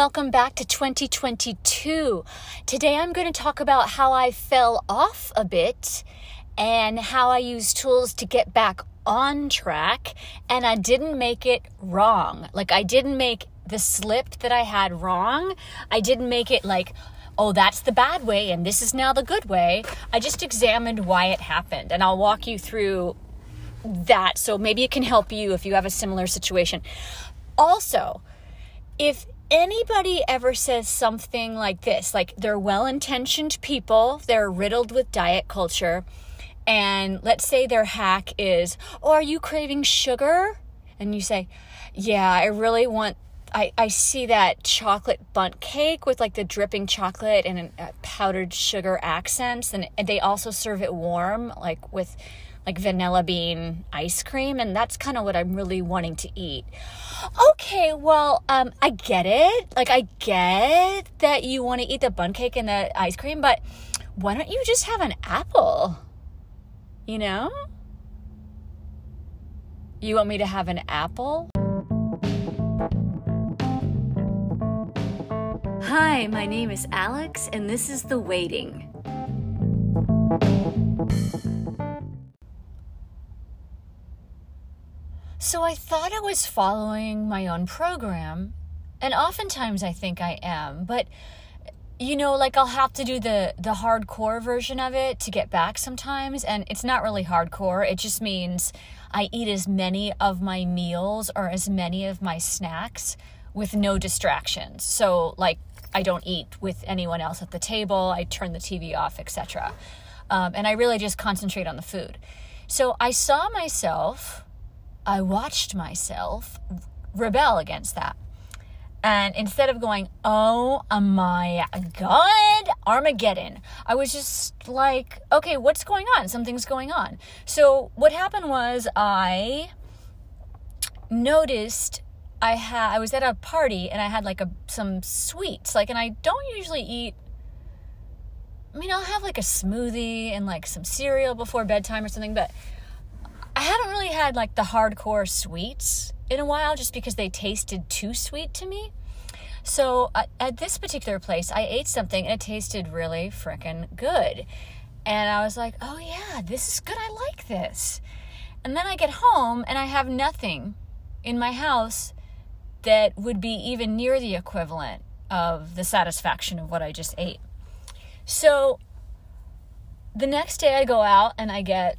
welcome back to 2022. Today I'm going to talk about how I fell off a bit and how I use tools to get back on track and I didn't make it wrong. Like I didn't make the slip that I had wrong. I didn't make it like oh, that's the bad way and this is now the good way. I just examined why it happened and I'll walk you through that so maybe it can help you if you have a similar situation. Also, if anybody ever says something like this, like they're well intentioned people, they're riddled with diet culture, and let's say their hack is, Oh, are you craving sugar? And you say, Yeah, I really want. I, I see that chocolate bundt cake with like the dripping chocolate and uh, powdered sugar accents, and, and they also serve it warm, like with like vanilla bean ice cream and that's kind of what I'm really wanting to eat. Okay, well, um I get it. Like I get that you want to eat the bundt cake and the ice cream, but why don't you just have an apple? You know? You want me to have an apple? Hi, my name is Alex and this is The Waiting. So I thought I was following my own program, and oftentimes I think I am, but you know, like I'll have to do the the hardcore version of it to get back sometimes, and it's not really hardcore. It just means I eat as many of my meals or as many of my snacks with no distractions. So like I don't eat with anyone else at the table. I turn the TV off, etc. Um, and I really just concentrate on the food. So I saw myself I watched myself rebel against that. And instead of going, oh my God, Armageddon, I was just like, okay, what's going on? Something's going on. So what happened was I noticed I had I was at a party and I had like a some sweets. Like and I don't usually eat I mean, I'll have like a smoothie and like some cereal before bedtime or something, but I haven't really had like the hardcore sweets in a while just because they tasted too sweet to me. So uh, at this particular place, I ate something and it tasted really freaking good. And I was like, oh yeah, this is good. I like this. And then I get home and I have nothing in my house that would be even near the equivalent of the satisfaction of what I just ate. So the next day I go out and I get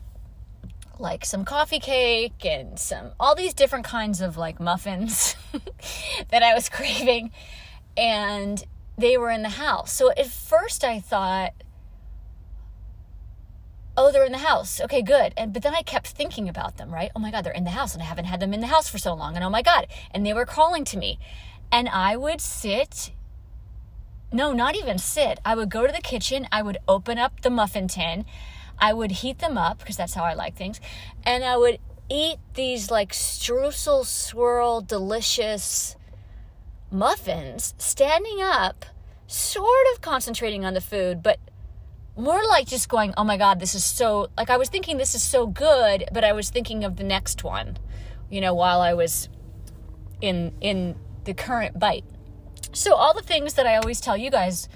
like some coffee cake and some all these different kinds of like muffins that I was craving and they were in the house. So at first I thought oh they're in the house. Okay good. And but then i kept thinking about them right? Oh my god they're in the house and i haven't had them in the house for so long and oh my god. And they were calling to me. And i would sit no not even sit. I would go to the kitchen. I would open up the muffin tin. I would heat them up because that's how I like things, and I would eat these like streusel swirl delicious muffins standing up, sort of concentrating on the food, but more like just going, oh my God, this is so, like I was thinking this is so good, but I was thinking of the next one, you know, while I was in, in the current bite. So all the things that I always tell you guys,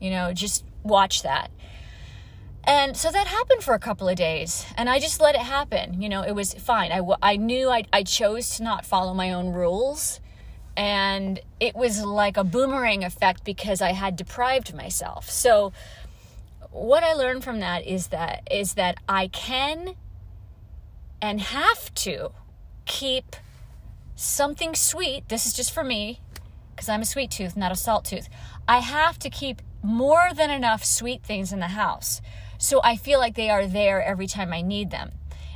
you know, just watch that. And so that happened for a couple of days, and I just let it happen. You know, it was fine. I, I knew I, I chose to not follow my own rules, and it was like a boomerang effect because I had deprived myself. So, what I learned from that is that is that I can and have to keep something sweet. This is just for me because I'm a sweet tooth, not a salt tooth. I have to keep more than enough sweet things in the house so I feel like they are there every time I need them.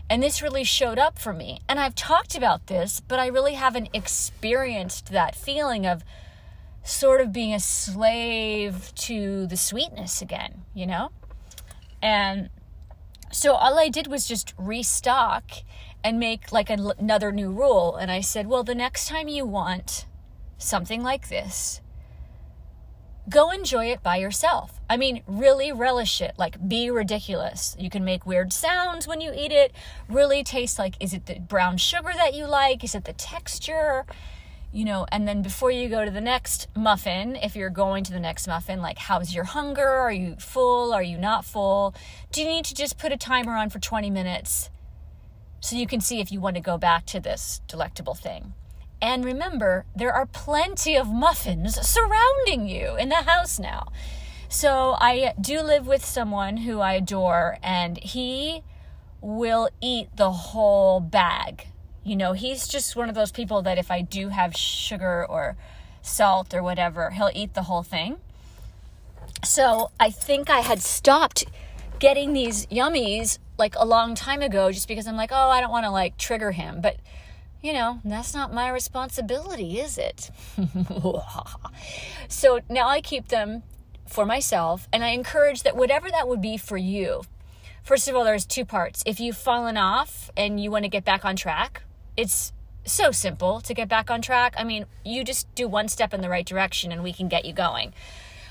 And this really showed up for me. And I've talked about this, but I really haven't experienced that feeling of sort of being a slave to the sweetness again, you know? And so all I did was just restock and make like another new rule. And I said, well, the next time you want something like this, go enjoy it by yourself. I mean, really relish it. Like, be ridiculous. You can make weird sounds when you eat it. Really taste like is it the brown sugar that you like? Is it the texture? You know, and then before you go to the next muffin, if you're going to the next muffin, like how's your hunger? Are you full? Are you not full? Do you need to just put a timer on for 20 minutes so you can see if you want to go back to this delectable thing? And remember, there are plenty of muffins surrounding you in the house now. So I do live with someone who I adore, and he will eat the whole bag you know, he's just one of those people that if I do have sugar or salt or whatever, he'll eat the whole thing. So I think I had stopped getting these yummies like a long time ago just because I'm like, oh, I don't want to like trigger him. But, you know, that's not my responsibility, is it? so now I keep them for myself and I encourage that whatever that would be for you. First of all, there's two parts. If you've fallen off and you want to get back on track, it's so simple to get back on track. I mean, you just do one step in the right direction and we can get you going.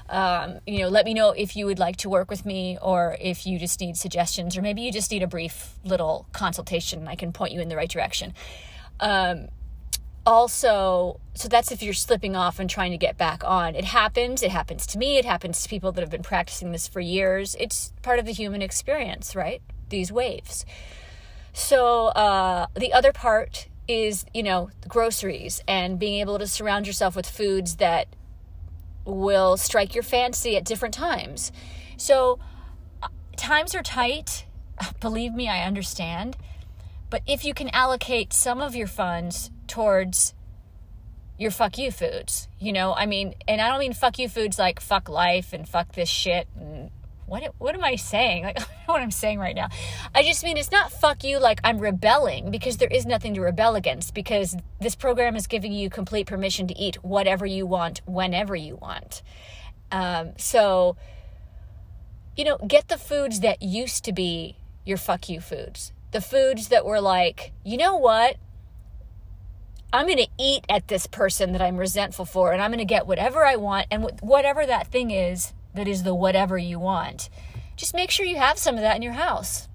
Um, you know, let me know if you would like to work with me or if you just need suggestions or maybe you just need a brief little consultation and I can point you in the right direction. Um, also, so that's if you're slipping off and trying to get back on. It happens. It happens to me. It happens to people that have been practicing this for years. It's part of the human experience, right? These waves. So uh, the other part is, you know, groceries and being able to surround yourself with foods that will strike your fancy at different times. So uh, times are tight. Believe me, I understand. But if you can allocate some of your funds towards your fuck you foods, you know, I mean, and I don't mean fuck you foods like fuck life and fuck this shit and what what am I saying? Like what I'm saying right now. I just mean it's not fuck you like I'm rebelling because there is nothing to rebel against because this program is giving you complete permission to eat whatever you want whenever you want. Um, so you know, get the foods that used to be your fuck you foods. The foods that were like, you know what? I'm going to eat at this person that I'm resentful for, and I'm going to get whatever I want, and whatever that thing is, that is the whatever you want. Just make sure you have some of that in your house.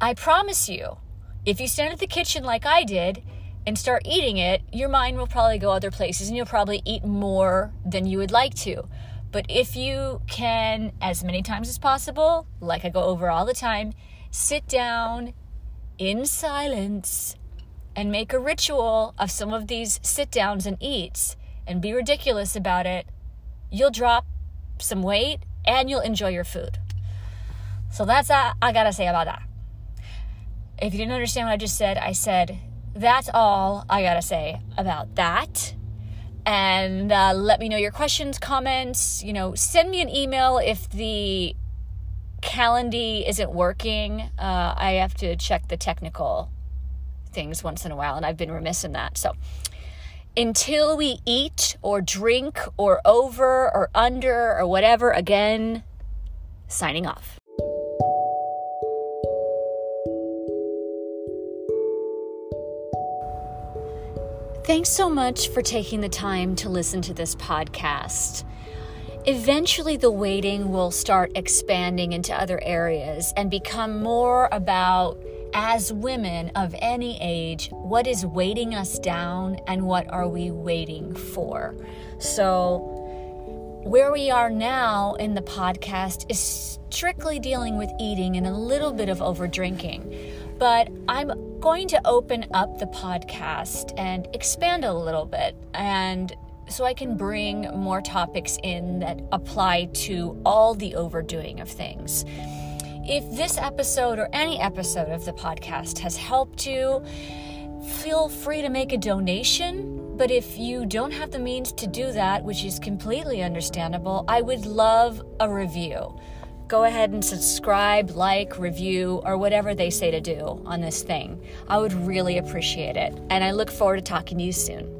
I promise you, if you stand at the kitchen like I did and start eating it, your mind will probably go other places and you'll probably eat more than you would like to. But if you can, as many times as possible, like I go over all the time, sit down in silence and make a ritual of some of these sit downs and eats and be ridiculous about it, you'll drop some weight and you'll enjoy your food. So that's all I gotta say about that. If you didn't understand what I just said, I said that's all I gotta say about that. And uh, let me know your questions, comments. You know, send me an email if the Calendly isn't working. Uh, I have to check the technical things once in a while, and I've been remiss in that. So until we eat or drink or over or under or whatever again. Signing off. Thanks so much for taking the time to listen to this podcast. Eventually, the waiting will start expanding into other areas and become more about as women of any age, what is weighting us down and what are we waiting for? So, where we are now in the podcast is strictly dealing with eating and a little bit of over drinking. But I'm going to open up the podcast and expand a little bit and so I can bring more topics in that apply to all the overdoing of things. If this episode or any episode of the podcast has helped you, feel free to make a donation. But if you don't have the means to do that, which is completely understandable, I would love a review. Go ahead and subscribe, like, review, or whatever they say to do on this thing. I would really appreciate it. And I look forward to talking to you soon.